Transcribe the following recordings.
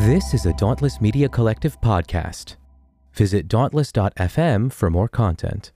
This is a Dauntless Media Collective podcast. Visit dauntless.fm for more content.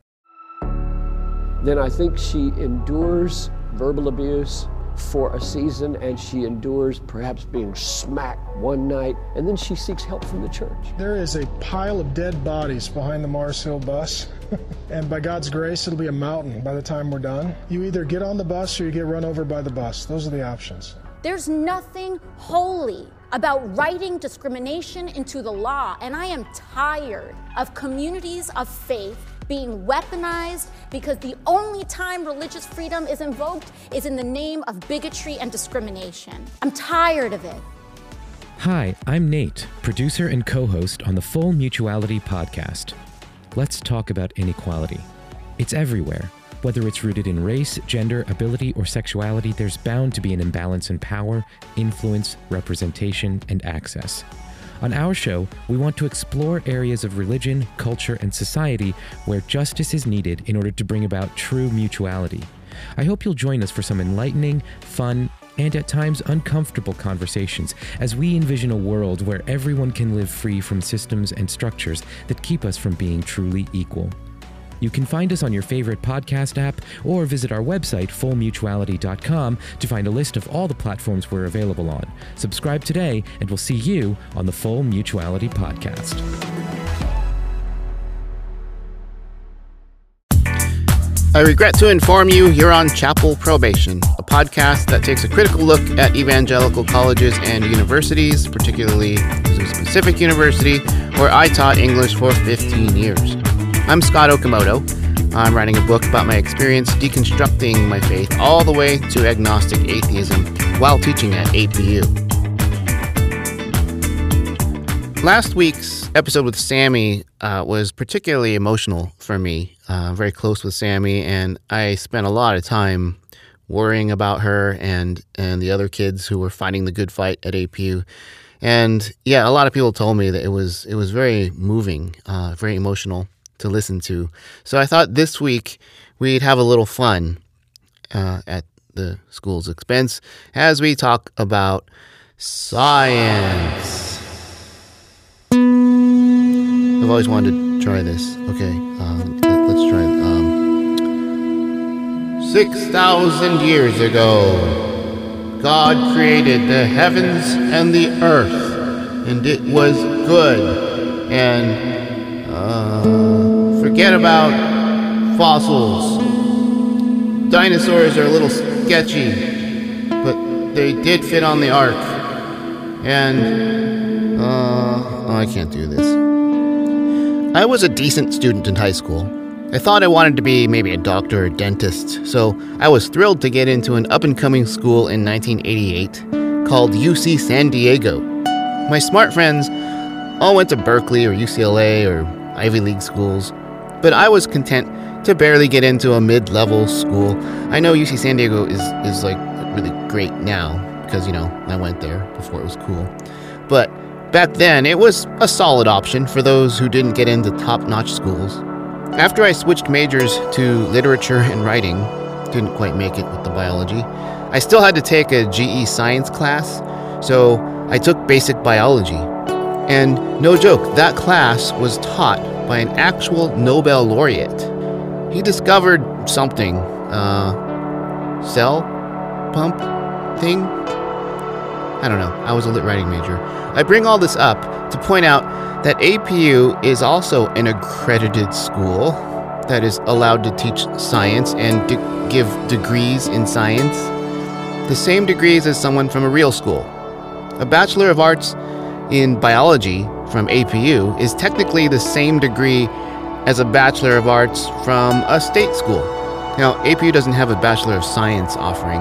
Then I think she endures verbal abuse for a season and she endures perhaps being smacked one night and then she seeks help from the church. There is a pile of dead bodies behind the Mars Hill bus. and by God's grace, it'll be a mountain by the time we're done. You either get on the bus or you get run over by the bus. Those are the options. There's nothing holy about writing discrimination into the law, and I am tired of communities of faith being weaponized because the only time religious freedom is invoked is in the name of bigotry and discrimination. I'm tired of it. Hi, I'm Nate, producer and co host on the Full Mutuality podcast. Let's talk about inequality. It's everywhere. Whether it's rooted in race, gender, ability, or sexuality, there's bound to be an imbalance in power, influence, representation, and access. On our show, we want to explore areas of religion, culture, and society where justice is needed in order to bring about true mutuality. I hope you'll join us for some enlightening, fun, and at times uncomfortable conversations as we envision a world where everyone can live free from systems and structures that keep us from being truly equal. You can find us on your favorite podcast app or visit our website, fullmutuality.com, to find a list of all the platforms we're available on. Subscribe today, and we'll see you on the Full Mutuality Podcast. I regret to inform you you're on Chapel Probation, a podcast that takes a critical look at evangelical colleges and universities, particularly Pacific University, where I taught English for 15 years. I'm Scott Okamoto. I'm writing a book about my experience deconstructing my faith all the way to agnostic atheism while teaching at APU. Last week's episode with Sammy uh, was particularly emotional for me. Uh, very close with Sammy, and I spent a lot of time worrying about her and and the other kids who were fighting the good fight at APU. And yeah, a lot of people told me that it was it was very moving, uh, very emotional to listen to. So I thought this week we'd have a little fun uh, at the school's expense as we talk about science. I've always wanted to try this. Okay, um, let's try it. Um, Six thousand years ago, God created the heavens and the earth, and it was good. And uh, forget about fossils. Dinosaurs are a little sketchy, but they did fit on the ark. And uh, oh, I can't do this. I was a decent student in high school. I thought I wanted to be maybe a doctor or dentist, so I was thrilled to get into an up and coming school in 1988 called UC San Diego. My smart friends all went to Berkeley or UCLA or Ivy League schools, but I was content to barely get into a mid level school. I know UC San Diego is, is like really great now because, you know, I went there before it was cool. But back then, it was a solid option for those who didn't get into top notch schools. After I switched majors to literature and writing, didn't quite make it with the biology, I still had to take a GE science class, so I took basic biology. And no joke, that class was taught by an actual Nobel laureate. He discovered something, uh, cell pump thing? I don't know. I was a lit writing major. I bring all this up to point out that APU is also an accredited school that is allowed to teach science and de- give degrees in science. The same degrees as someone from a real school. A Bachelor of Arts in Biology from APU is technically the same degree as a Bachelor of Arts from a state school. Now, APU doesn't have a Bachelor of Science offering,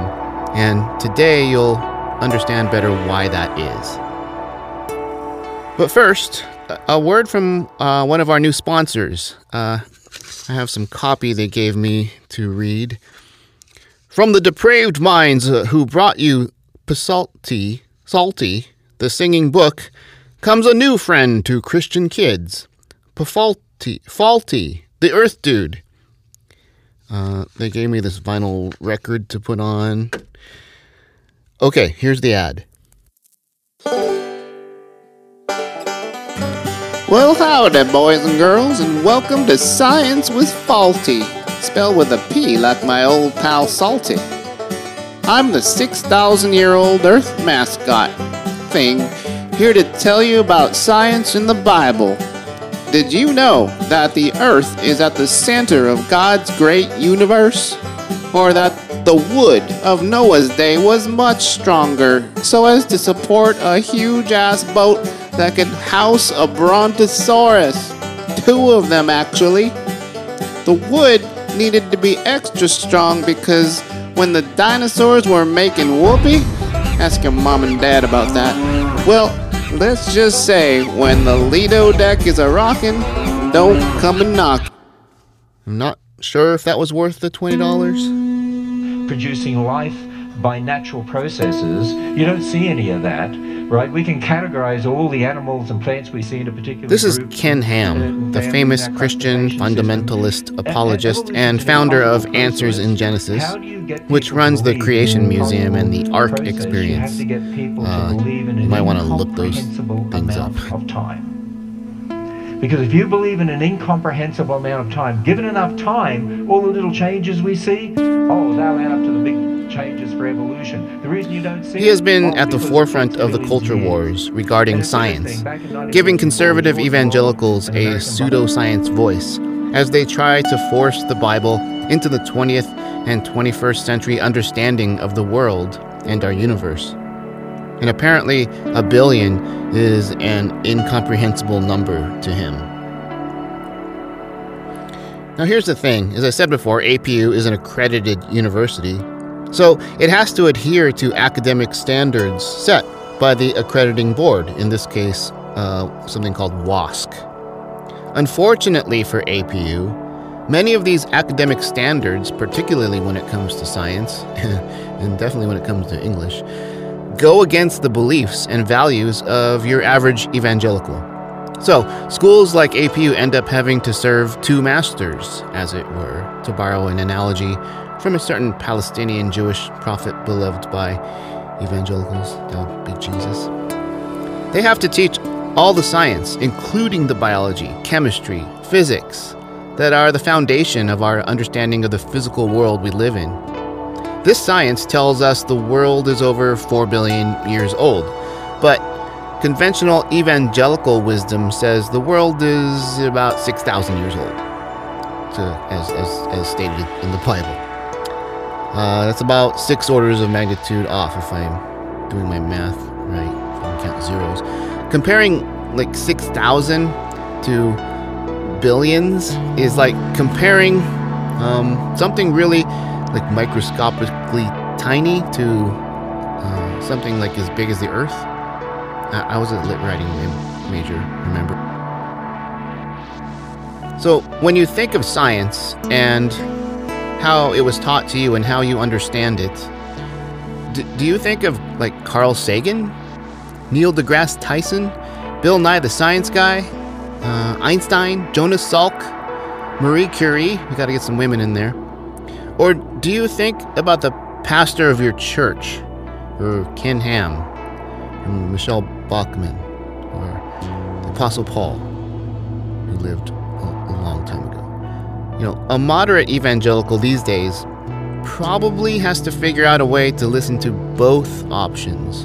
and today you'll understand better why that is. But first, a word from uh, one of our new sponsors. Uh, I have some copy they gave me to read. From the depraved minds uh, who brought you Psalty, Salty, the singing book, comes a new friend to Christian kids. Pafalty, Faulty, the Earth Dude. Uh, they gave me this vinyl record to put on. Okay, here's the ad. Well, howdy, boys and girls, and welcome to Science with Faulty, spelled with a P like my old pal Salty. I'm the 6,000 year old Earth mascot thing, here to tell you about science in the Bible. Did you know that the Earth is at the center of God's great universe? Or that the wood of Noah's day was much stronger, so as to support a huge ass boat that could house a brontosaurus. Two of them, actually. The wood needed to be extra strong because when the dinosaurs were making whoopee, ask your mom and dad about that. Well, let's just say when the Lido deck is a rockin', don't come and knock. I'm not sure if that was worth the $20. Producing life by natural processes, you don't see any of that, right? We can categorize all the animals and plants we see in a particular This is. Ken Ham, the famous Christian fundamentalist apologist and founder of Answers in Genesis, How do you get which runs the Creation Museum and the Ark? You Experience. to to Uh, you might wanna look those things up. of time. Because if you believe in an incomprehensible amount of time, given enough time, all the little changes we see, oh, they'll add up to the big changes for evolution. The reason you don't see He has been at the forefront of the culture years. wars regarding science, interesting, back in giving conservative evangelicals a pseudoscience voice as they try to force the Bible into the 20th and 21st century understanding of the world and our universe. And apparently, a billion is an incomprehensible number to him. Now, here's the thing as I said before, APU is an accredited university, so it has to adhere to academic standards set by the accrediting board, in this case, uh, something called WASC. Unfortunately for APU, many of these academic standards, particularly when it comes to science, and definitely when it comes to English, go against the beliefs and values of your average evangelical. So, schools like APU end up having to serve two masters, as it were, to borrow an analogy from a certain Palestinian Jewish prophet beloved by evangelicals, that be Jesus. They have to teach all the science, including the biology, chemistry, physics, that are the foundation of our understanding of the physical world we live in. This science tells us the world is over 4 billion years old, but conventional evangelical wisdom says the world is about 6,000 years old, to, as, as, as stated in the Bible. Uh, that's about six orders of magnitude off if I'm doing my math right, count zeros. Comparing like 6,000 to billions is like comparing um, something really like microscopically tiny to uh, something like as big as the Earth. I, I was a lit writing major, remember? So when you think of science and how it was taught to you and how you understand it, d- do you think of like Carl Sagan, Neil deGrasse Tyson, Bill Nye the Science Guy, uh, Einstein, Jonas Salk, Marie Curie? We got to get some women in there. Or do you think about the pastor of your church, or Ken Ham, or Michele Bachmann, or the Apostle Paul, who lived You know, a moderate evangelical these days probably has to figure out a way to listen to both options.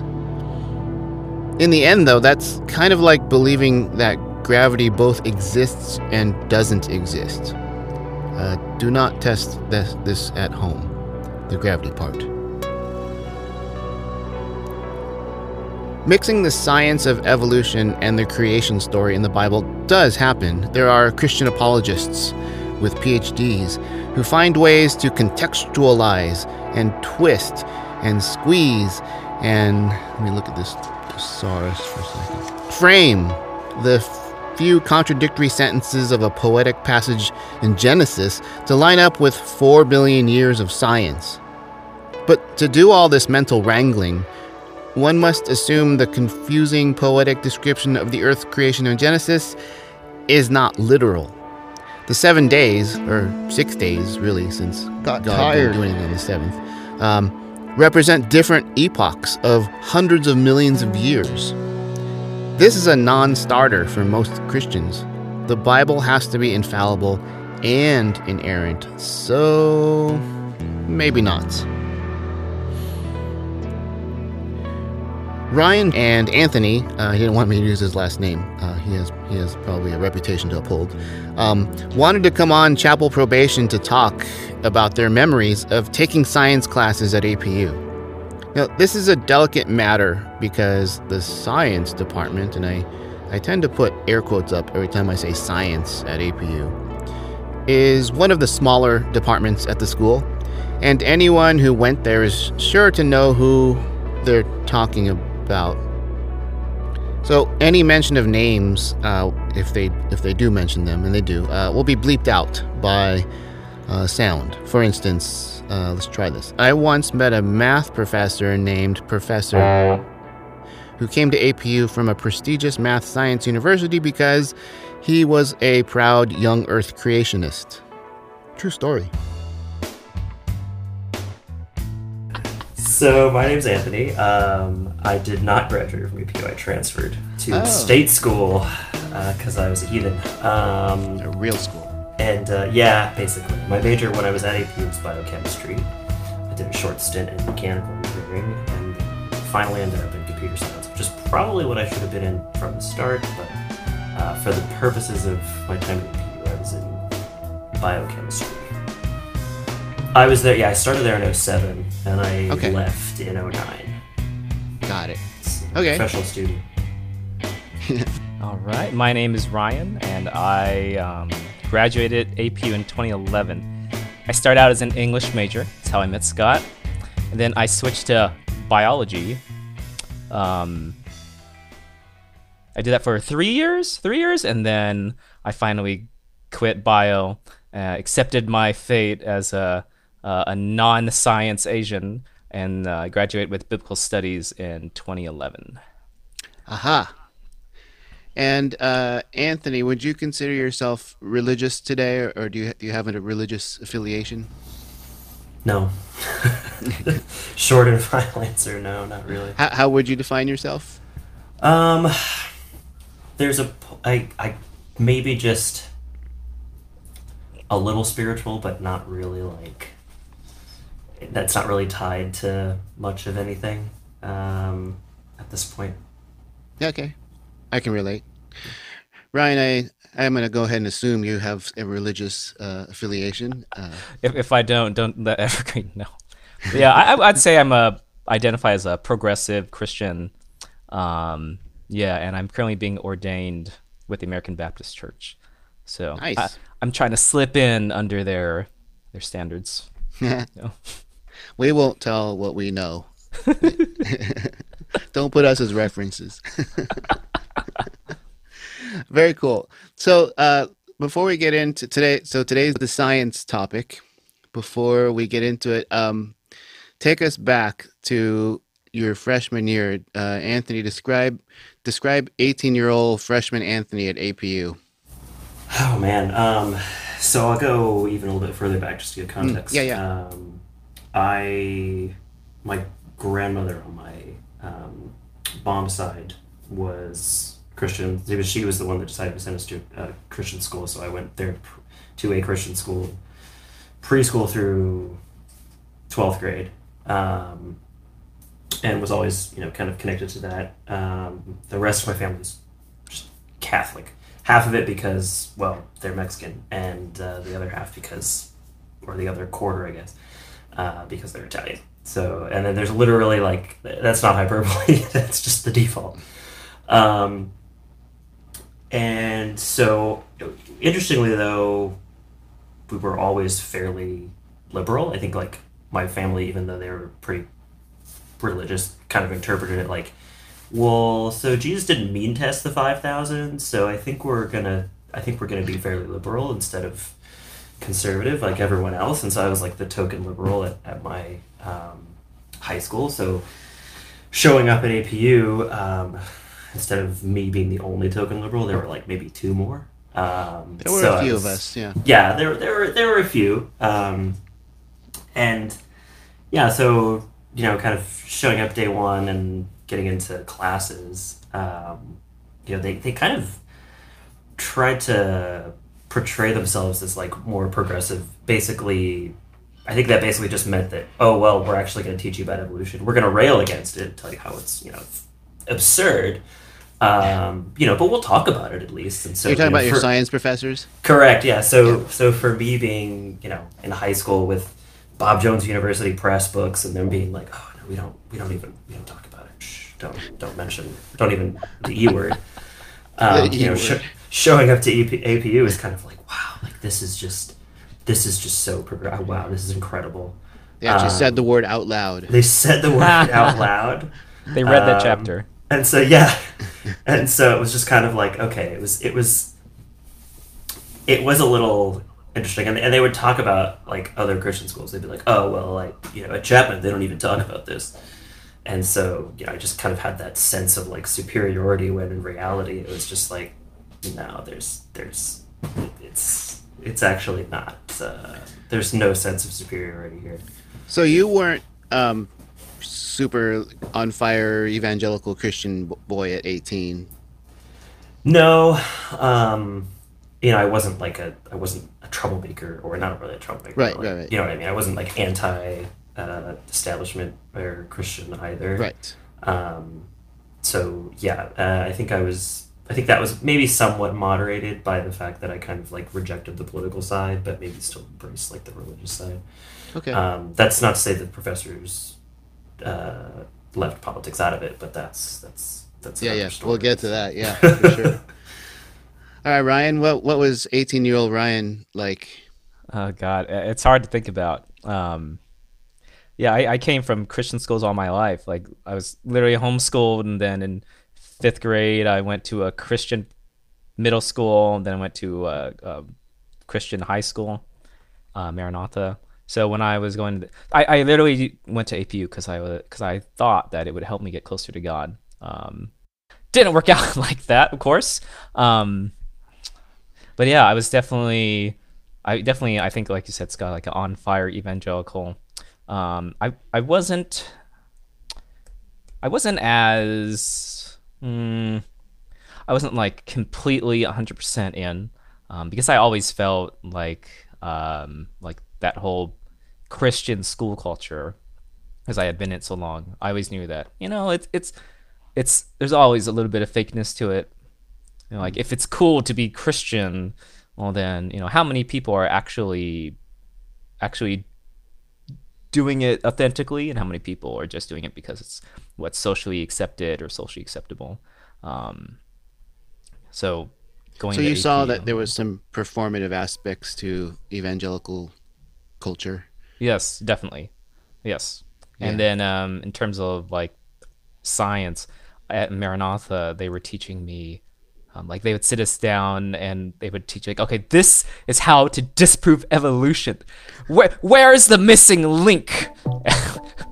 In the end, though, that's kind of like believing that gravity both exists and doesn't exist. Uh, do not test this, this at home, the gravity part. Mixing the science of evolution and the creation story in the Bible does happen. There are Christian apologists with PhDs who find ways to contextualize and twist and squeeze and let me look at this thesaurus for a second. Frame the few contradictory sentences of a poetic passage in Genesis to line up with 4 billion years of science. But to do all this mental wrangling, one must assume the confusing poetic description of the earth creation in Genesis is not literal. The seven days, or six days really, since Got God tired. didn't do anything on the seventh, um, represent different epochs of hundreds of millions of years. This is a non starter for most Christians. The Bible has to be infallible and inerrant, so maybe not. Ryan and Anthony, uh, he didn't want me to use his last name. Uh, he has he has probably a reputation to uphold. Um, wanted to come on Chapel Probation to talk about their memories of taking science classes at APU. Now, this is a delicate matter because the science department, and I, I tend to put air quotes up every time I say science at APU, is one of the smaller departments at the school, and anyone who went there is sure to know who they're talking about about. So any mention of names, uh, if they if they do mention them, and they do, uh, will be bleeped out by uh, sound. For instance, uh, let's try this. I once met a math professor named Professor who came to APU from a prestigious math science university because he was a proud young Earth creationist. True story. So my name's Anthony. Um, I did not graduate from APU. I transferred to Oh. state school because I was a heathen. Um, A real school. and uh, yeah, basically, my major when I was at APU was biochemistry. I did a short stint in mechanical engineering and finally ended up in computer science, which is probably what I should have been in from the start. But uh, for the purposes of my time at APU, I was in biochemistry. I was there. Yeah, I started there in 07, and I Okay. left in 09. Got it. It's Okay. Professional student. All right, my name is Ryan, and I um, graduated APU in 2011. I started out as an English major. That's how I met Scott, and then I switched to biology. Um, I did that for three years, three years, and then I finally quit bio, uh, accepted my fate as a uh, a non-science Asian, and uh, graduated with biblical studies in 2011. Aha. And uh, Anthony, would you consider yourself religious today, or, or do you do you have a religious affiliation? No. Short and final answer, no, not really. How, how would you define yourself? Um, there's a, p- I, I maybe just a little spiritual, but not really like. That's not really tied to much of anything um, at this point. Okay, I can relate. Ryan, I I'm gonna go ahead and assume you have a religious uh, affiliation. Uh, If, if I don't, don't let Evergreen know. Yeah, I, I'd say I'm a identify as a progressive Christian. Um, yeah, and I'm currently being ordained with the American Baptist Church. So Nice. I, I'm trying to slip in under their their standards. you know? We won't tell what we know. Don't put us as references. Very cool. So, uh, before we get into today, so today's the science topic. Before we get into it, um, take us back to your freshman year. Uh, Anthony, describe describe 18 year old freshman Anthony at APU. Oh man. Um, so I'll go even a little bit further back just to give context. yeah, yeah. Um, I, my grandmother on my um, mom's side was Christian. She was the one that decided to send us to a Christian school, so I went there to a Christian school, preschool through twelfth grade. Um, and was always, you know, kind of connected to that. Um, the rest of my family was just Catholic. Half of it because, well, they're Mexican, and uh, the other half because, or the other quarter, I guess, uh, because they're Italian. So, and then there's literally like that's not hyperbole. that's just the default. Um, and so, interestingly though, we were always fairly liberal. I think like my family, even though they were pretty religious, kind of interpreted it like, well, so Jesus didn't mean test the five thousand, so I think we're gonna, I think we're gonna be fairly liberal instead of conservative like everyone else. And so I was like the token liberal at, at my um, high school. So showing up at APU, um, instead of me being the only token liberal, there were like maybe two more. Um, There were so a few was- of us, yeah. yeah, there there were there were a few, um, and yeah, so you know, kind of showing up day one and getting into classes. Um, you know, they, they kind of tried to portray themselves as like more progressive. Basically, I think that basically just meant that, oh, well, we're actually going to teach you about evolution. We're going to rail against it, tell you how it's, you know, absurd. Um, you know, but we'll talk about it at least. And so You're talking you know, about your for- science professors? Correct. Yeah. So so for me being you know in high school with Bob Jones University Press books and them being like, oh no, we don't we don't even we don't talk about it. Shh, don't don't mention don't even the e word. Um, The you know, E word. Showing up to EP, APU is kind of like wow, like this is just this is just so progressive. Wow, this is incredible. They actually Um, said the word out loud. They said the word out loud. They read that Um, chapter. And so yeah, and so it was just kind of like okay, it was it was it was a little interesting, and, and they would talk about like other Christian schools. They'd be like, oh well, like you know at Chapman they don't even talk about this, and so you know I just kind of had that sense of like superiority when in reality it was just like no, there's there's it's it's actually not. Uh, there's no sense of superiority here. So you weren't um, super on fire evangelical Christian boy at 18. No, um, you know, I wasn't like a, I wasn't a troublemaker, or not really a troublemaker. Right, like, right, right. You know what I mean? I wasn't like anti uh, establishment or Christian either. Right. Um, so yeah, uh, I think I was. I think that was maybe somewhat moderated by the fact that I kind of like rejected the political side, but maybe still embraced like the religious side. Okay. Um, that's not to say that professors uh, left politics out of it, but that's that's that's yeah, yeah. story. We'll get to that. Yeah, for sure. All right, Ryan. What what was 18 year old Ryan like? Oh God, it's hard to think about. Um, yeah, I, I came from Christian schools all my life. Like I was literally homeschooled, and then in fifth grade, I went to a Christian middle school, then I went to a, a Christian high school, uh, Maranatha. So when I was going, to, I, I literally went to APU because I because I thought that it would help me get closer to God. Um, didn't work out like that, of course. Um, but yeah, I was definitely, I definitely, I think, like you said, Scott, like an on fire evangelical. Um, I I wasn't, I wasn't as, mm, I wasn't like completely hundred percent in, um, because I always felt like, um, like that whole Christian school culture, because I had been in it so long. I always knew that, you know, it's it's, it's there's always a little bit of fakeness to it. You know, like if it's cool to be Christian, well then, you know, how many people are actually actually doing it authentically and how many people are just doing it because it's what's socially accepted or socially acceptable. Um, so going So you saw that there was some performative aspects to evangelical culture. Yes, definitely. Yes. And then um, in terms of like science at Maranatha, they were teaching me um, like they would sit us down and they would teach like, okay, this is how to disprove evolution. Where where is the missing link?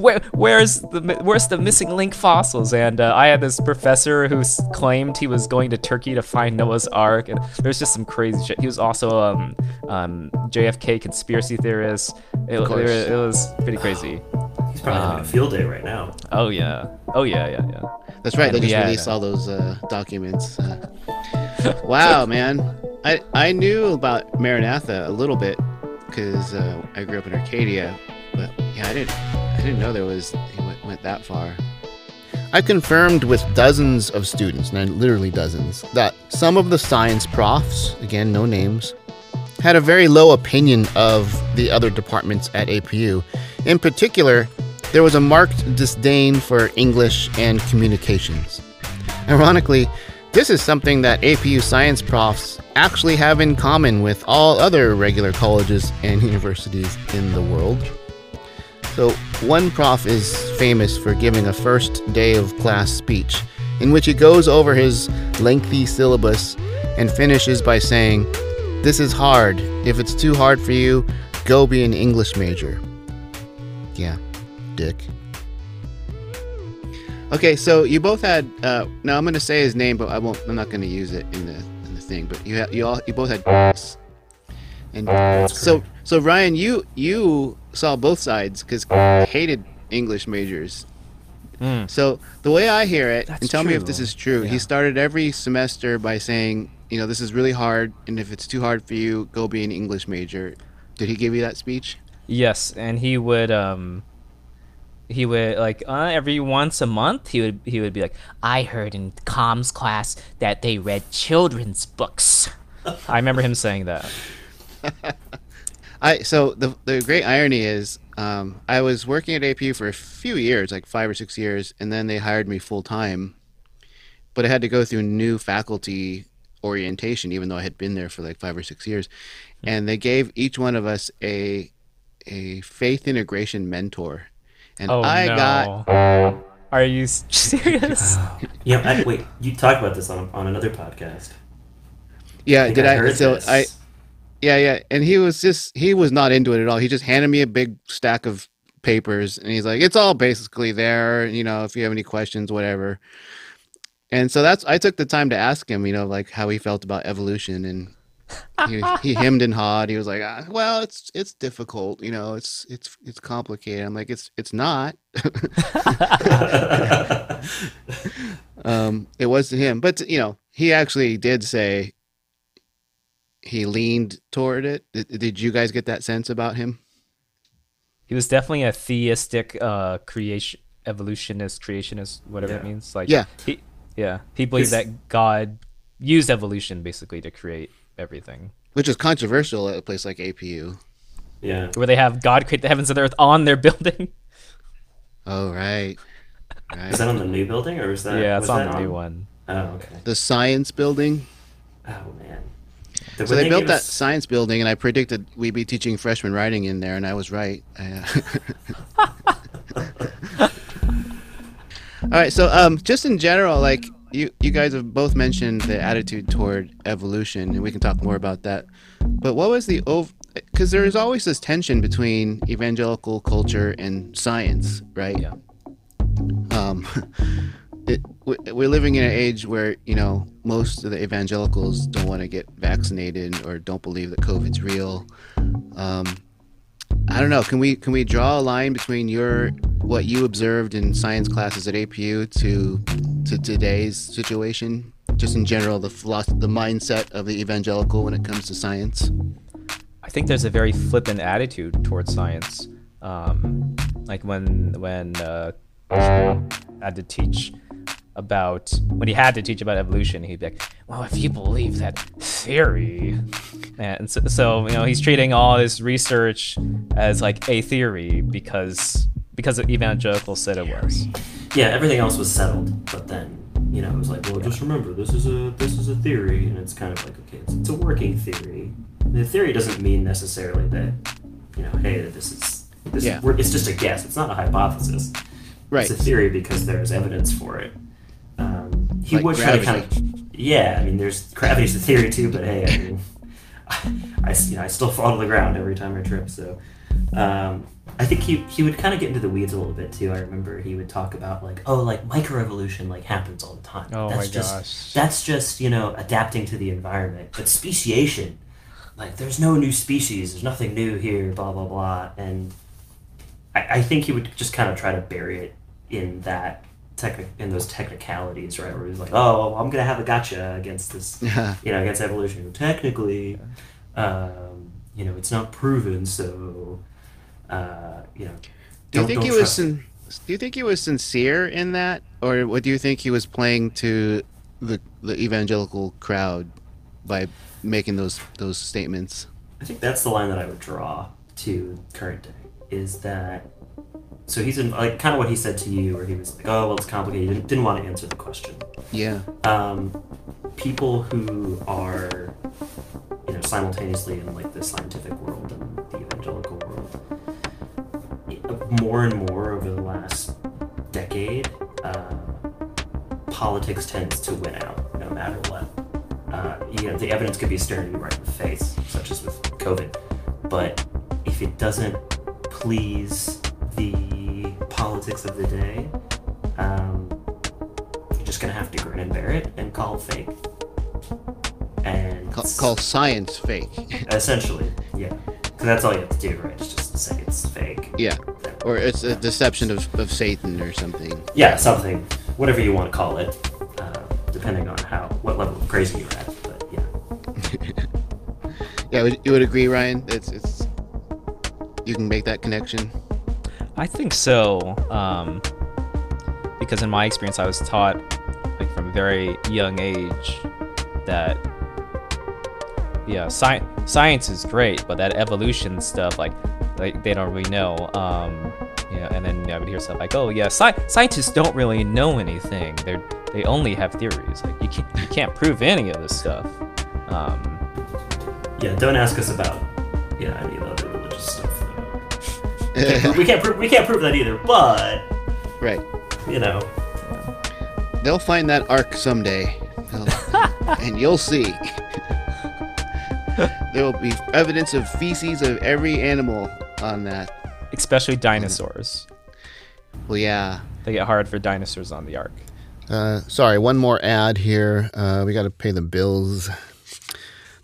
Where, where's the where's the missing link fossils? And uh, I had this professor who s- claimed he was going to Turkey to find Noah's Ark, and there's just some crazy shit. He was also um, um, JFK conspiracy theorist. It, Of it, it was pretty crazy. He's probably having a field day right now. Oh yeah, oh yeah, yeah, yeah. That's right. They just yeah, released all those uh, documents. Uh, wow, man. I I knew about Maranatha a little bit because uh, I grew up in Arcadia, but yeah, I didn't I didn't know there was he went, went that far. I confirmed with dozens of students, and literally dozens, that some of the science profs, again no names, had a very low opinion of the other departments at APU. In particular, there was a marked disdain for English and communications. Ironically, this is something that APU science profs actually have in common with all other regular colleges and universities in the world. So, one prof is famous for giving a first day of class speech in which he goes over his lengthy syllabus and finishes by saying, This is hard. If it's too hard for you, go be an English major. Yeah, dick. Okay, so you both had. Uh, now I'm going to say his name, but I won't. I'm not going to use it in the in the thing. But you ha- you all you both had. And so so Ryan, you you saw both sides because hated English majors. So the way I hear it, That's and tell me if this is true, Yeah. he started every semester by saying, you know, this is really hard, and if it's too hard for you, go be an English major. Did he give you that speech? Yes, and he would um he would like uh, every once a month he would he would be like, I heard in comms class that they read children's books. I remember him saying that. I so the the great irony is, um, I was working at APU for a few years, like five or six years, and then they hired me full time, but I had to go through new faculty orientation, even though I had been there for like five or six years, and they gave each one of us a a faith integration mentor, and Oh I no. got Are you serious? Yeah, I, wait. You talked about this on on another podcast. yeah, think did I I? so this. I Yeah, yeah, and he was just he was not into it at all. He just handed me a big stack of papers and he's like, "It's all basically there, you know, if you have any questions, whatever." And so that's I took the time to ask him, you know, like how he felt about evolution and he, he hemmed and hawed. He was like, ah, "Well, it's it's difficult, you know, it's it's it's complicated." I'm like, "It's it's not." um, it was to him, but you know, he actually did say he leaned toward it. Did, did you guys get that sense about him? He was definitely a theistic uh creation evolutionist, creationist, whatever it means. Like Yeah. he yeah. He believed His- that God used evolution basically to create everything. Which is controversial at a place like APU. yeah. Where they have God create the heavens and the earth on their building. Oh right, Is that on the new building or is that? yeah, was it's on that the new one. Oh, okay. The science building. Oh man. The- So when they built gave that us- science building, and I predicted we'd be teaching freshman writing in there, and I was right. All right, so um, just in general, like you, you guys have both mentioned the attitude toward evolution, and we can talk more about that. But what was the over? Because there is always this tension between evangelical culture and science, right? Yeah. um, it, we- we're living in an age where you know most of the evangelicals don't want to get vaccinated or don't believe that COVID's real. Um, I don't know. Can we can we draw a line between your what you observed in science classes at APU to to today's situation? Just in general, the the mindset of the evangelical when it comes to science. I think there's a very flippant attitude towards science. Um, like when when uh, had to teach about when he had to teach about evolution, he'd be like, "Well, if you believe that theory," and so, so you know he's treating all his research as like a theory because because the evangelical said it was. yeah, everything else was settled, but then you know it was like, well, just remember this is a this is a theory, and it's kind of like okay, it's, it's a working theory. The theory doesn't mean necessarily that you know, hey, this is this Yeah. is, we're- it's just a guess. It's not a hypothesis. Right. It's a theory because there's evidence for it. He Like would try to kind of, yeah. I mean, there's gravity's a theory too, but hey, I mean, I, you know, I still fall to the ground every time I trip. So, um, I think he he would kind of get into the weeds a little bit too. I remember he would talk about like, oh, like microevolution like happens all the time. Oh that's my just, gosh. That's just you know adapting to the environment. But speciation, like, there's no new species. There's nothing new here. Blah blah blah. And I, I think he would just kind of try to bury it in that techni- in those technicalities, right? Where he's like, "Oh, I'm gonna have a gotcha against this, you know, against evolution. Technically, um, you know, it's not proven, so uh, you know." Do you think he was sin- do you think he was sincere in that or what do you think he was playing to the the evangelical crowd by making those those statements? I think that's the line that I would draw to current day is that so he's in like kind of what he said to you where he was like oh well it's complicated. He didn't, didn't want to answer the question. Yeah. um, people who are you know simultaneously in like the scientific world and the evangelical world more and more over the last decade uh, politics tends to win out no matter what. Uh, you know the evidence could be staring you right in the face such as with covid but if it doesn't please of the day um, you're just gonna have to grin and bear it and call it fake. And Call, call science fake. essentially, yeah, because that's all you have to do, right? Is just say it's fake. yeah. Or it's a deception of, of Satan or something. Yeah, something, whatever you want to call it, uh, depending on how what level of crazy you're at. But yeah, Yeah, you would agree, Ryan? It's it's you can make that connection. I think so. Um, because in my experience, I was taught, like from a very young age, that yeah, sci- science is great, but that evolution stuff, like, like they don't really know. Um, yeah, and then I would hear stuff like, "Oh, yeah, sci- scientists don't really know anything. They're they only have theories. Like, you can't you can't prove any of this stuff." Um, yeah. Don't ask us about yeah Can't prove- we can't prove we can't prove that either. But Right. you know, They'll find that ark someday, and you'll see. there will be evidence of feces of every animal on that. especially dinosaurs. Well, yeah. They get hard for dinosaurs on the ark. Uh, sorry, one more ad here. Uh, we got to pay the bills.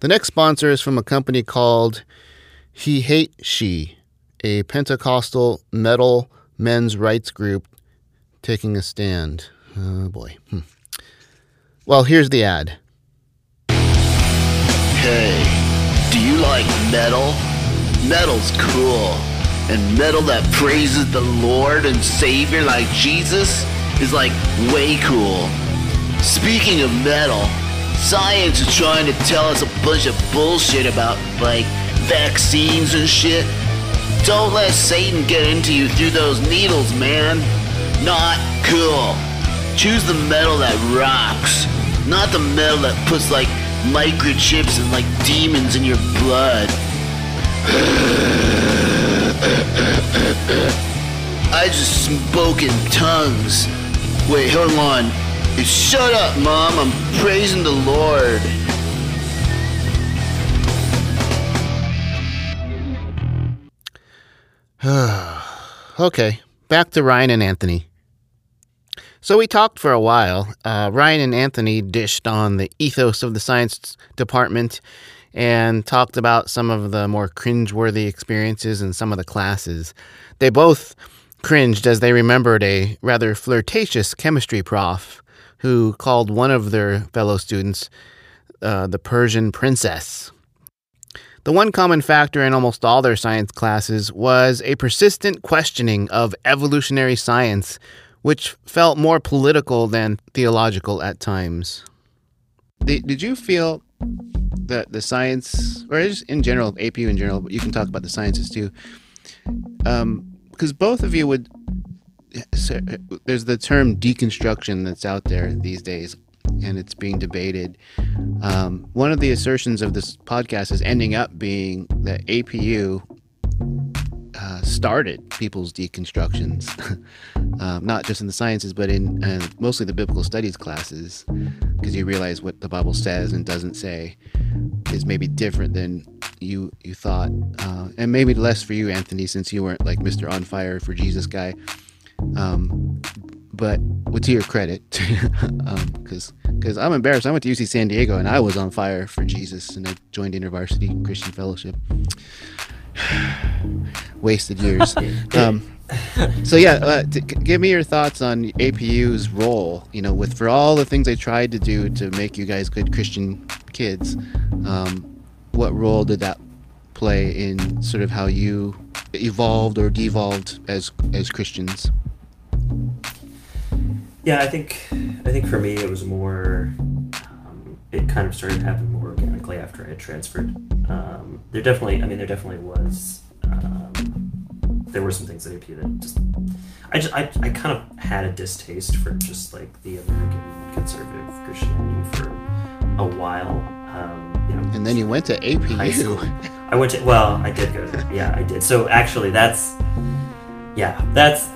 The next sponsor is from a company called He Hate She, a Pentecostal metal men's rights group taking a stand. Oh boy. Hmm. Well, here's the ad. Hey, do you like metal? Metal's cool. And metal that praises the Lord and Savior like Jesus is like way cool. Speaking of metal, science is trying to tell us a bunch of bullshit about like vaccines and shit. Don't let Satan get into you through those needles, man. Not cool. Choose the metal that rocks, not the metal that puts like microchips and like demons in your blood. I just spoke in tongues. Wait, hold on. Shut up, Mom. I'm praising the Lord. Okay, back to Ryan and Anthony. So we talked for a while. Uh, Ryan and Anthony dished on the ethos of the science department and talked about some of the more cringeworthy experiences in some of the classes. They both cringed as they remembered a rather flirtatious chemistry prof who called one of their fellow students uh, the Persian princess. The one common factor in almost all their science classes was a persistent questioning of evolutionary science, which felt more political than theological at times. Did, did you feel that the science, or just in general, APU in general, but you can talk about the sciences too, um, because both of you would. Eh, so, eh, There's the term deconstruction that's out there these days, and it's being debated. Um, one of the assertions of this podcast is ending up being that APU uh, started people's deconstructions, um, not just in the sciences, but in uh, mostly the biblical studies classes, because you realize what the Bible says and doesn't say is maybe different than you you thought, uh, and maybe less for you, Anthony, since you weren't like Mister On Fire for Jesus guy. Um, but well, to your credit, because because I'm embarrassed. I went to UC San Diego and I was on fire for Jesus, and I joined InterVarsity Christian Fellowship. Wasted years. um, so yeah, uh, t- give me your thoughts on APU's role. You know, with for all the things they tried to do to make you guys good Christian kids, um, what role did that play in sort of how you evolved or devolved as as Christians? Yeah, I think I think for me it was more. Um, it kind of started to happen more organically after I had transferred. Um, there definitely, I mean, there definitely was. Um, there were some things at AP that just. I just I, I kind of had a distaste for just like the American conservative Christianity for a while. Um, you know, And then you went to. APU. I went to well, I did go there. Yeah, I did. So actually, that's yeah, that's.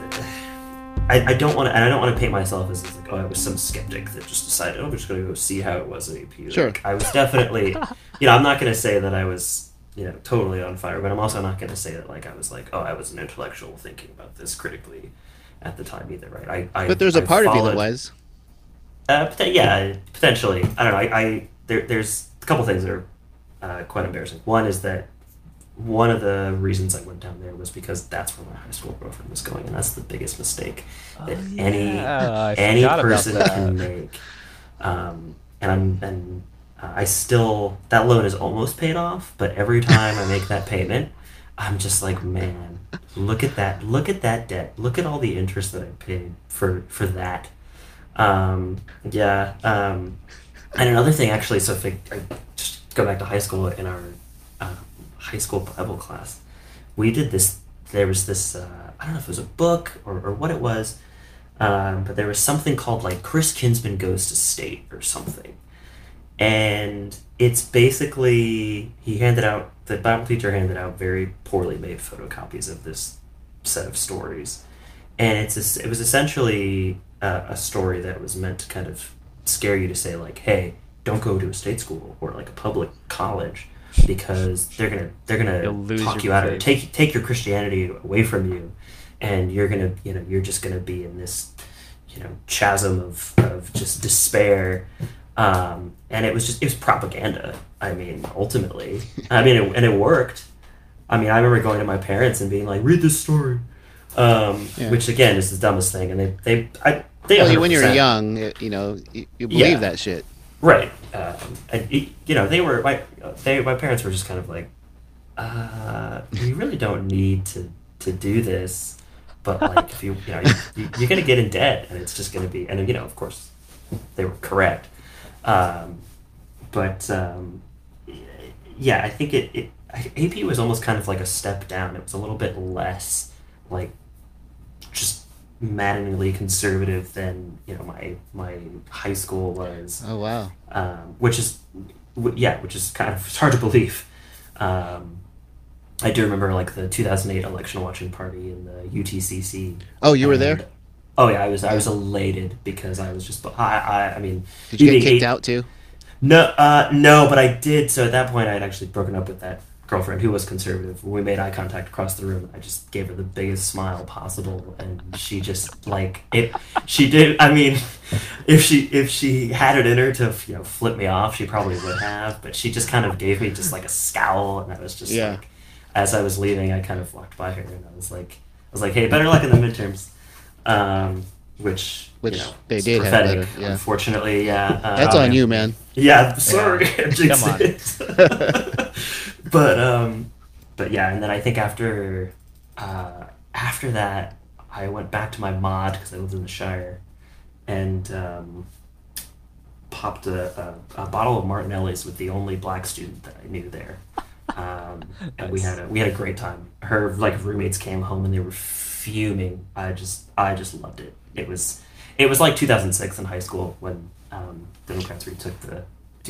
I, I don't want to, and I don't want to paint myself as like, oh, I was some skeptic that just decided, oh, I'm just going to go see how it was at AP. Sure. Like, I was definitely, you know, I'm not going to say that I was, you know, totally on fire, but I'm also not going to say that like I was like, oh, I was an intellectual thinking about this critically at the time either, right? I, I But there's a I part of you that was. uh, yeah, potentially. I don't know. I, I there, there's a couple things that are uh, quite embarrassing. One is that one of the reasons I went down there was because that's where my high school girlfriend was going, and that's the biggest mistake that any Oh, yeah, I any forgot about person that. can make. Um, and I'm and uh, I still that loan is almost paid off, but every time I make that payment, I'm just like, man, look at that, look at that debt, look at all the interest that I paid for for that. Um, yeah. Um, and another thing, actually, so if I, I just go back to high school in our uh, high school Bible class, we did this. There was this. Uh, I don't know if it was a book or, or what it was, um, but there was something called like Chris Kinsman Goes to State or something, and it's basically he handed out the Bible teacher handed out very poorly made photocopies of this set of stories, and it's it was essentially a, a story that was meant to kind of scare you to say like, hey, don't go to a state school or like a public college because they're gonna they're gonna lose talk you out of faith. take take your Christianity away from you, and you're gonna you know you're just gonna be in this you know chasm of of just despair. Um, and it was just it was propaganda. I mean, ultimately, I mean, it, and it worked. I mean, I remember going to my parents and being like, "Read this story," um, Yeah. which again is the dumbest thing. And they they I they Well, when you're young, you know, you, you believe Yeah. that shit. Right. And y- you know, they were my they my parents were just kind of like, uh, you really don't need to to do this, but like if you you know you, you're gonna get in debt and it's just gonna be and you know of course they were correct, um, but um, yeah, I think it, it AP was almost kind of like a step down. It was a little bit less like just maddeningly conservative than you know my my high school was Oh wow. um, which is yeah, which is kind of hard to believe. Um, I do remember like the 2008 election watching party in the UTCC. Oh, you were and- there? Oh yeah, I was. I was elated because I was just. I. I, I mean, Did you get kicked eight- out too? No, uh, no, but I did. So at that point, I had actually broken up with that girlfriend who was conservative. We made eye contact across the room, I just gave her the biggest smile possible, and she just like it. She did. I mean, if she if she had it in her to you know flip me off, she probably would have. But she just kind of gave me just like a scowl, and I was just Yeah. like, as I was leaving, I kind of walked by her, and I was like, I was like, hey, better luck in the midterms. Um, which Which you know, they did have prophetic, better, yeah. Unfortunately, yeah. Uh, That's on you, man. yeah, sorry. Jinxed Come on. it. but um, but yeah, and then I think after uh, after that, I went back to my mod because I lived in the Shire, and um, popped a, a, a bottle of Martinelli's with the only black student that I knew there. Um, and we had a we had a great time. Her like roommates came home and they were fuming. I just I just loved it. It was it was like 2006 in high school when um, Democrats retook the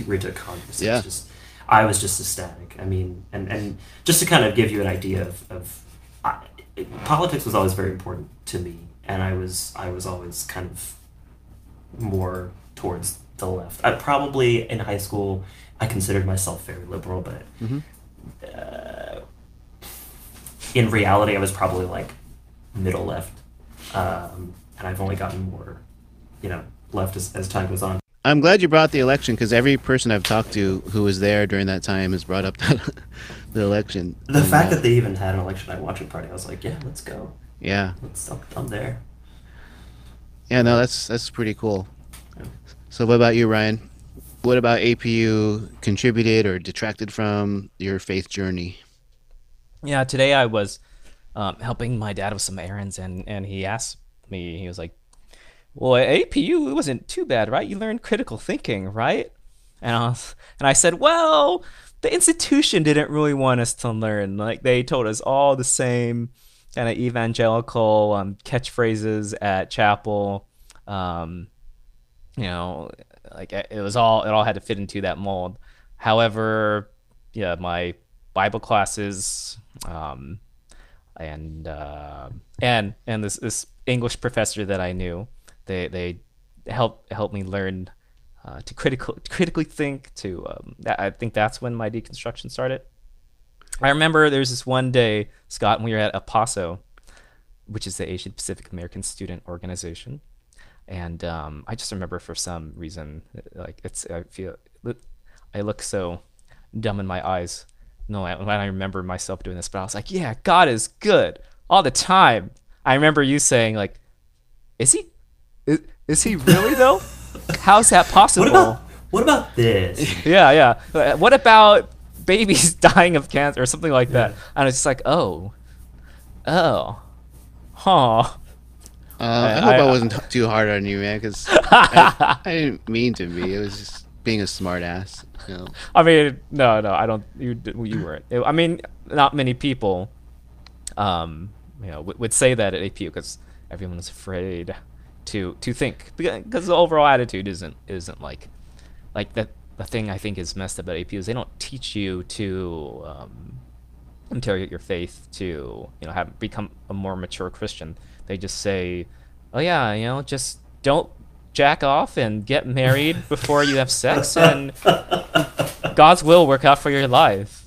retook Congress. It Yeah. was just I was just ecstatic. I mean, and and just to kind of give you an idea of, of I, it, politics was always very important to me, and I was I was always kind of more towards the left. I probably in high school I considered myself very liberal, but uh, in reality I was probably like middle left, um, and I've only gotten more, you know, left as, as time goes on. I'm glad you brought the election because every person I've talked to who was there during that time has brought up that, the election. The And, fact uh, that they even had an election night watching party, I was like, yeah, let's go. yeah, Let's. I'm, I'm there. yeah, no, that's that's pretty cool. So, what about you, Ryan? What about APU contributed or detracted from your faith journey? Yeah, today I was um, helping my dad with some errands, and and he asked me, he was like, "Well, at APU, it wasn't too bad, right? You learned critical thinking, right?" And I was, and I said, "Well, the institution didn't really want us to learn. Like they told us all the same kind of evangelical um, catchphrases at chapel. Um, you know, like it was all it all had to fit into that mold. However, yeah, my Bible classes, um, and uh, and and this this English professor that I knew, they they helped helped me learn uh, to critical critically think. To um, I think that's when my deconstruction started. I remember there was this one day, Scott, when we were at APASO, which is the Asian Pacific American Student Organization, and um, I just remember for some reason, like it's I feel I look so dumb in my eyes No, when I remember myself doing this, but I was like, yeah, God is good all the time. I remember you saying like, is he? Is, is he really though? How's that possible? What about what about this? yeah, yeah. What about babies dying of cancer or something like that? And it's just like, oh, oh, huh. Uh, I hope I, I, wasn't too hard on you, man, because I, I, didn't mean to be. It was just being a smartass. You know? I mean, no, no, I don't. You you weren't. I mean, not many people, um, you know, would, would say that at APU because everyone everyone's afraid to to think because the overall attitude isn't isn't like like that. The thing I think is messed up at APU is they don't teach you to um, interrogate your faith to you know have become a more mature Christian they just say, "Oh yeah, you know, just don't jack off and get married before you have sex, and God's will work out for your life."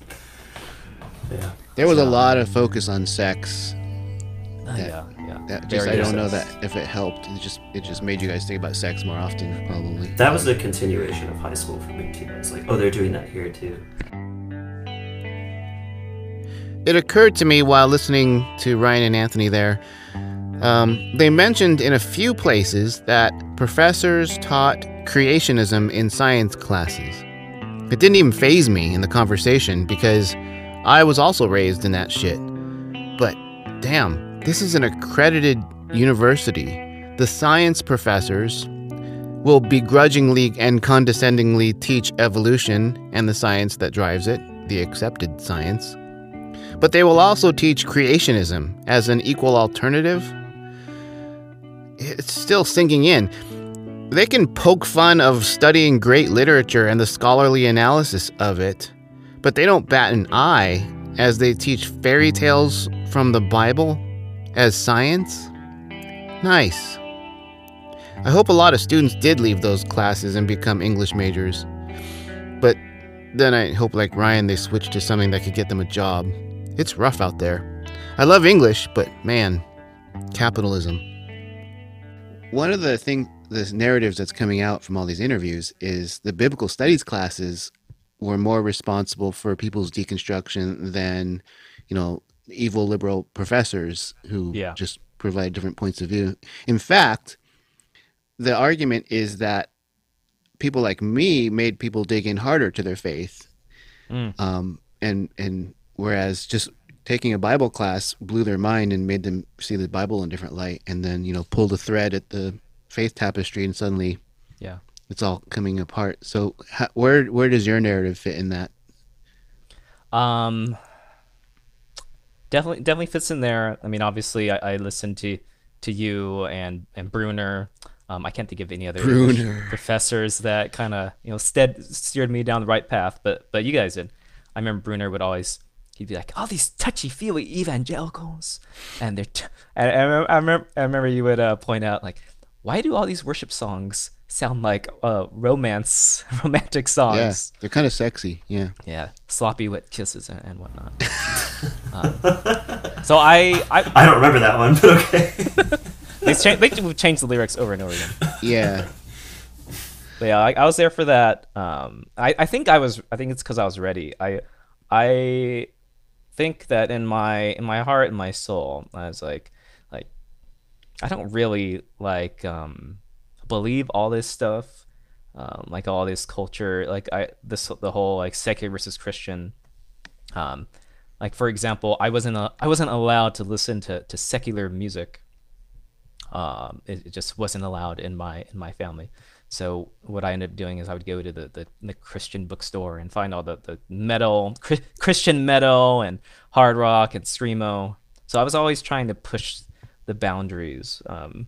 Yeah. There was so, a lot of focus on sex. Uh, yeah, yeah. That just, I don't know that if it helped. It just it just made you guys think about sex more often, probably. That was the continuation of high school for me too. It's like, oh, they're doing that here too. It occurred to me while listening to Ryan and Anthony there um, they mentioned in a few places that professors taught creationism in science classes. It didn't even phase me in the conversation because I was also raised in that shit. But damn, this is an accredited university. The science professors will begrudgingly and condescendingly teach evolution and the science that drives it, the accepted science. But they will also teach creationism as an equal alternative it's still sinking in. They can poke fun of studying great literature and the scholarly analysis of it, but they don't bat an eye as they teach fairy tales from the Bible as science. Nice. I hope a lot of students did leave those classes and become English majors. But then I hope, like Ryan, they switch to something that could get them a job. It's rough out there. I love English, but man, capitalism one of the things, the narratives that's coming out from all these interviews is the biblical studies classes were more responsible for people's deconstruction than you know evil liberal professors who yeah. just provide different points of view in fact the argument is that people like me made people dig in harder to their faith mm. um, and and whereas just taking a Bible class blew their mind and made them see the Bible in a different light, and then you know pulled a thread at the faith tapestry, and suddenly, yeah, it's all coming apart. So how, where where does your narrative fit in that? Um, definitely definitely fits in there. I mean, obviously, I, I listened to to you and and Bruner. Um, I can't think of any other professors that kind of you know stead steered me down the right path, but but you guys did. I remember Bruner would always he'd be like, "All these touchy-feely evangelicals," and they're. T- and I, remember, I remember, I remember you would uh, point out like, why do all these worship songs sound like uh, romance, romantic songs? Yeah, they're kind of sexy. Yeah. Yeah, sloppy wet kisses and, and whatnot. um, so I, I, I don't remember that one, but okay. they cha- they changed the lyrics over and over again. Yeah. But yeah, I, I was there for that. Um, I, I think I was. I think it's because I was ready. I, I think that in my in my heart and my soul, I was like, like, I don't really like um, believe all this stuff, um, like all this culture, like I this the whole like secular versus Christian. Um, like for example, I wasn't a, I wasn't allowed to listen to to secular music. Um, it, it just wasn't allowed in my in my family. So what I ended up doing is I would go to the, the, the Christian bookstore and find all the, the metal, Christian metal and hard rock and screamo. So I was always trying to push the boundaries um,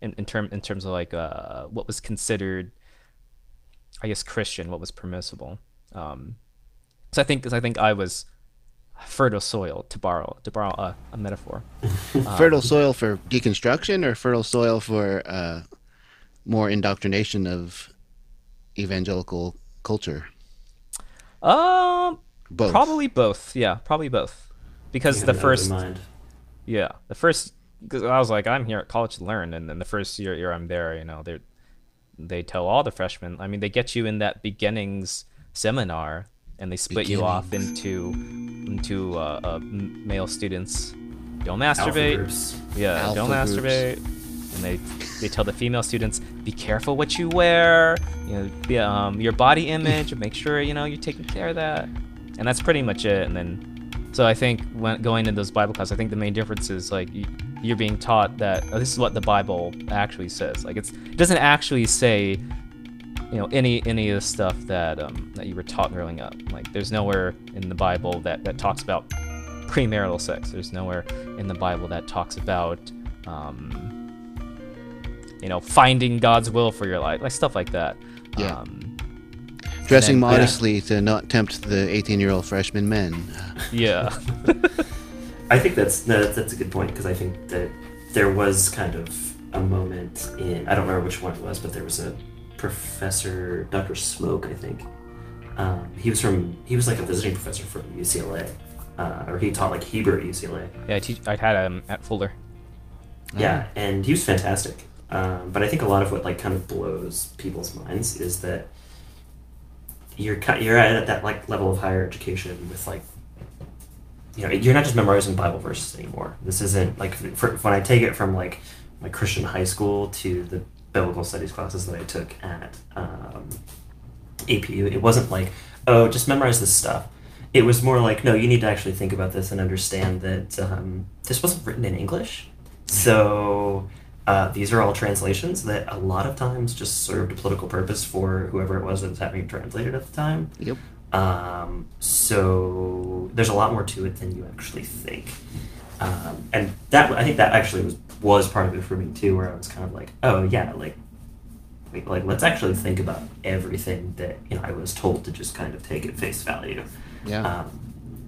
in, in, term, in terms of like uh, what was considered, I guess, Christian, what was permissible. Um, so I think, cause I think I was fertile soil to borrow to borrow a, a metaphor. fertile um, soil for deconstruction or fertile soil for uh, more indoctrination of evangelical culture? Um, both. Probably both. Yeah, probably both. Because the first, yeah, the first, because I was like, I'm here at college to learn, and then the first year, year I'm there, you know, they they tell all the freshmen. I mean, they get you in that beginnings seminar, and they split you off into into uh, uh, male students. Don't masturbate. Yeah, Alpha don't groups. masturbate. And they they tell the female students, be careful what you wear. You know, be, um, your body image. make sure you know you're taking care of that. And that's pretty much it. And then, so I think when going into those Bible classes, I think the main difference is like you, you're being taught that oh, this is what the Bible actually says. Like it's it doesn't actually say you know any any of the stuff that um, that you were taught growing up. Like there's nowhere in the Bible that that talks about premarital sex. There's nowhere in the Bible that talks about um, you know finding God's will for your life, like stuff like that. Yeah. Um, Dressing then- modestly to not tempt the 18-year-old freshman men. yeah. I think that's no, that's a good point because I think that there was kind of a moment in I don't remember which one it was, but there was a professor, Dr. Smoke, I think. Um, he was from he was like a visiting professor from UCLA, uh, or he taught like Hebrew at UCLA. Yeah, I, teach, I had him at Fuller. Yeah, and he was fantastic. Um, but I think a lot of what like kind of blows people's minds is that you're you're at that like level of higher education with like you know you're not just memorizing Bible verses anymore. This isn't like for, when I take it from like my Christian high school to the biblical studies classes that I took at um, APU. It wasn't like oh just memorize this stuff. It was more like no, you need to actually think about this and understand that um, this wasn't written in English. So uh, these are all translations that a lot of times just served a political purpose for whoever it was that was having it translated at the time. Yep. Um, so there's a lot more to it than you actually think. Um, and that I think that actually was was part of it for me too, where I was kind of like, oh yeah, like like, like let's actually think about everything that you know I was told to just kind of take at face value Yeah. um,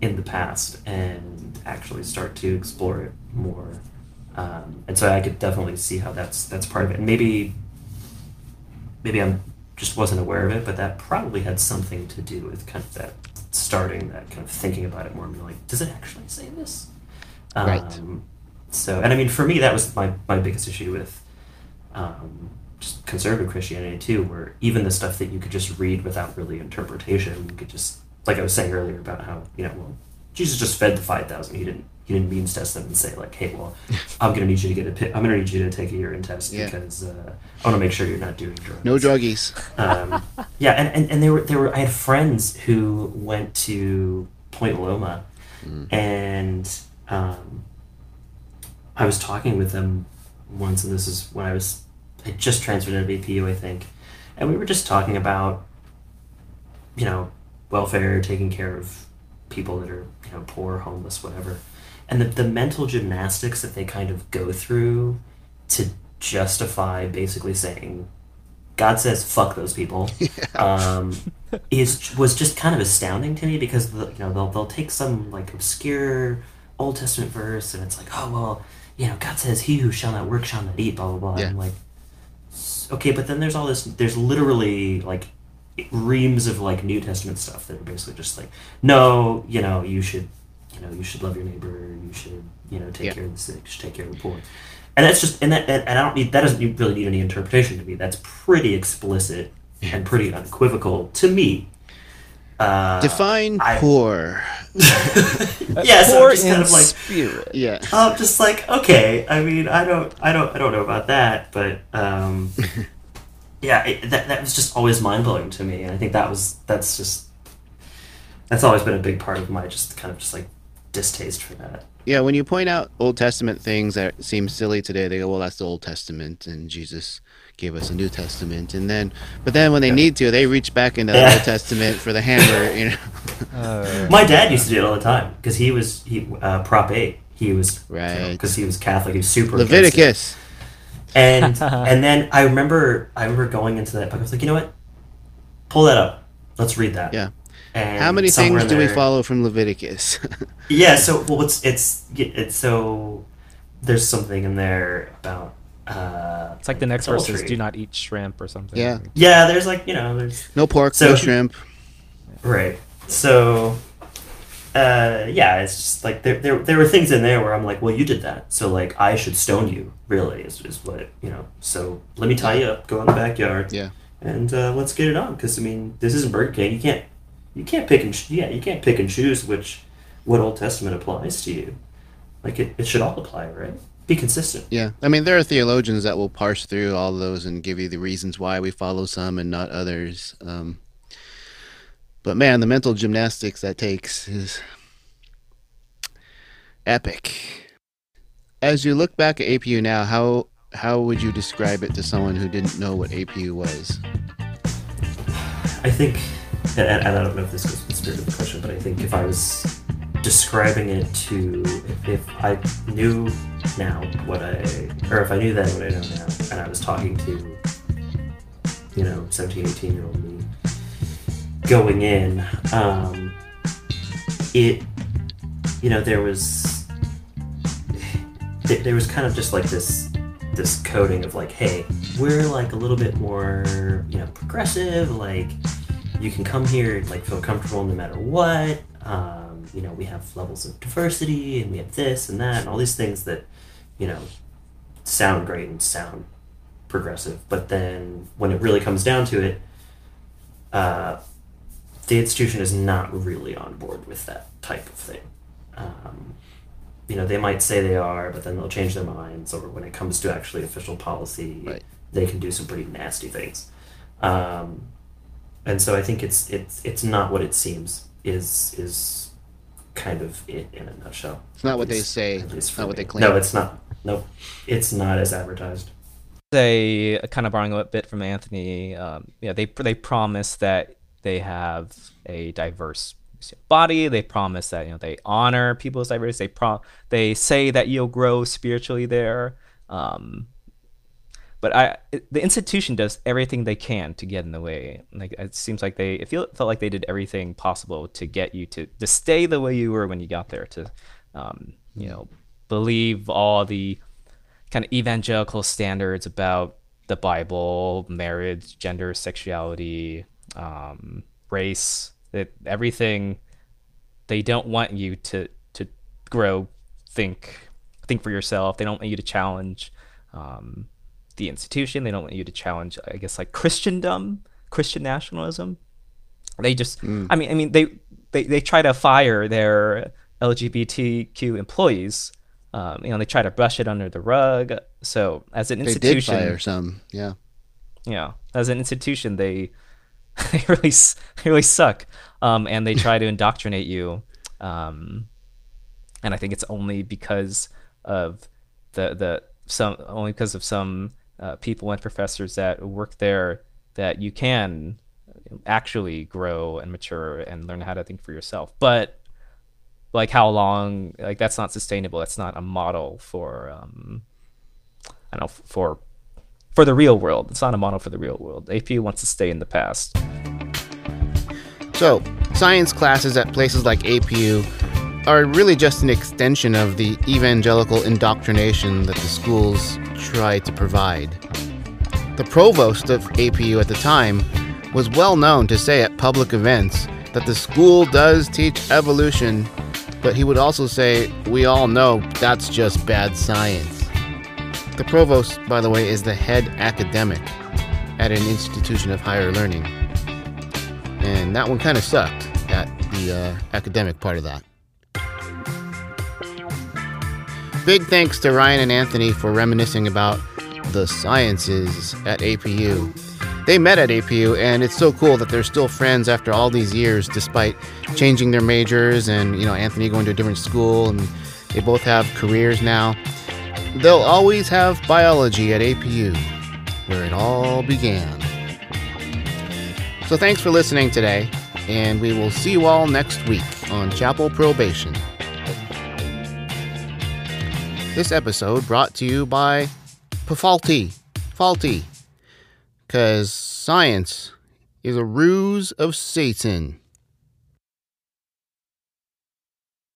in the past and actually start to explore it more. Um, and so I could definitely see how that's that's part of it. And maybe maybe I'm just wasn't aware of it, but that probably had something to do with kind of that starting that kind of thinking about it more and being like, does it actually say this? Right. Um, so, and I mean, for me, that was my, my biggest issue with um, just conservative Christianity too, where even the stuff that you could just read without really interpretation, you could just, like I was saying earlier about how you know, well, Jesus just fed the five thousand. He didn't he didn't means test them and say like, hey, well, I'm gonna need you to get a pi- I'm gonna need you to take a urine test Yeah. because uh, I want to make sure you're not doing drugs. No druggies. Um, yeah, and, and, and there were there were I had friends who went to Point Loma, and um, I was talking with them once, and this is when I was I just transferred into BPU, I think, and we were just talking about you know welfare, taking care of people that are you know poor, homeless, whatever, and the the mental gymnastics that they kind of go through to justify basically saying God says fuck those people um, is was just kind of astounding to me because the, you know they'll they'll take some like obscure Old Testament verse and it's like oh well you know God says he who shall not work shall not eat blah blah blah Yeah. and I'm like okay but then there's all this there's literally like reams of like New Testament stuff that are basically just like no you know you should you know you should love your neighbor you should you know take Yeah. care of the sick you should take care of the poor and that's just and that and, and I don't need that doesn't really need any interpretation to me. That's pretty explicit and pretty unequivocal to me. Uh, Define I- poor. yeah, so Poor I'm just kind in of like spirit. Yeah. I'm just like okay. I mean, I don't, I don't, I don't know about that, but um, yeah, it, that that was just always mind blowing to me, and I think that was that's just that's always been a big part of my just kind of just like distaste for that. Yeah, when you point out Old Testament things that seem silly today, they go, "Well, that's the Old Testament, and Jesus gave us a New Testament." And then, but then when they need to, they reach back into the Yeah. Old Testament for the hammer. You know, Uh, My dad used to do it all the time because he was he uh, Prop Eight. He was Right. because he was Catholic. He was super. Leviticus. and and then I remember I remember going into that book. I was like, you know what? Pull that up. Let's read that. Yeah. And How many things in do we follow from Leviticus? Yeah. So well, it's it's it's so there's something in there about. Uh, It's like the next verse is do not eat shrimp or something. Yeah. Yeah, there's like you know there's no pork, So- no shrimp. Right. So, uh, yeah, it's just like there, there, there were things in there where I'm like, well, you did that, so like I should stone you. Really, is, is what you know. So let me tie you up, go in the backyard, Yeah. and uh, let's get it on. Because I mean, this isn't Burger King. You can't, You can't pick and yeah, you can't pick and choose which what Old Testament applies to you. Like it, it should all apply, right? Be consistent. Yeah, I mean, there are theologians that will parse through all those and give you the reasons why we follow some and not others. Um, but man, the mental gymnastics that takes is epic. As you look back at APU now, how how would you describe it to someone who didn't know what APU was? I think, and, and I don't know if this goes with the spirit of the question, but I think if I was describing it to, if, if I knew now what I, or if I knew then what I know now, and I was talking to, you know, 17, 18 year old me going in, um, it, you know, there was, there was kind of just like this this coding of like, hey, we're like a little bit more, you know, progressive. Like, you can come here and like feel comfortable no matter what. Um, you know, we have levels of diversity, and we have this and that, and all these things that, you know, sound great and sound progressive. But then when it really comes down to it, uh, the institution is not really on board with that type of thing. Um, you know, they might say they are, but then they'll change their minds. Or when it comes to actually official policy, Right. they can do some pretty nasty things. Um, and so I think it's it's it's not what it seems. Is is kind of it in a nutshell. It's not what At they say, it's for not what they claim. No, it's not. Nope, it's not as advertised. They kind of borrowing a bit from Anthony. Um, yeah, they they promise that they have a diverse body. They promise that you know they honor people's diversity. They pro they say that you'll grow spiritually there. Um, but I, the institution does everything they can to get in the way. Like it seems like they, it feel, felt like they did everything possible to get you to to stay the way you were when you got there. To, um, you know, believe all the kind of evangelical standards about the Bible, marriage, gender, sexuality, um, race, that everything they don't want you to to grow, think think for yourself. They don't want you to challenge um, the institution. They don't want you to challenge, I guess, like Christendom, Christian nationalism. They just, I mean, I mean, they they they try to fire their LGBTQ employees. Um, you know, they try to brush it under the rug. So as an They did institution, fire some, yeah. yeah, as an institution, they they really they really suck, um, and they try to indoctrinate you. Um, and I think it's only because of the the some only because of some uh, people and professors that work there that you can actually grow and mature and learn how to think for yourself. But like how long? Like that's not sustainable. That's not a model for um, I don't know for for the real world. It's not a model for the real world. APU wants to stay in the past. So, science classes at places like APU are really just an extension of the evangelical indoctrination that the schools try to provide. The provost of APU at the time was well known to say at public events that the school does teach evolution, but he would also say, We all know that's just bad science. The provost, by the way, is the head academic at an institution of higher learning. And that one kind of sucked at the uh, academic part of that. Big thanks to Ryan and Anthony for reminiscing about the sciences at APU. They met at APU, and it's so cool that they're still friends after all these years, despite changing their majors and, you know, Anthony going to a different school, and they both have careers now. They'll always have biology at APU, where it all began. So thanks for listening today, and we will see you all next week on Chapel Probation. This episode brought to you by Plaulty. Plaulty. Because science is a ruse of Satan.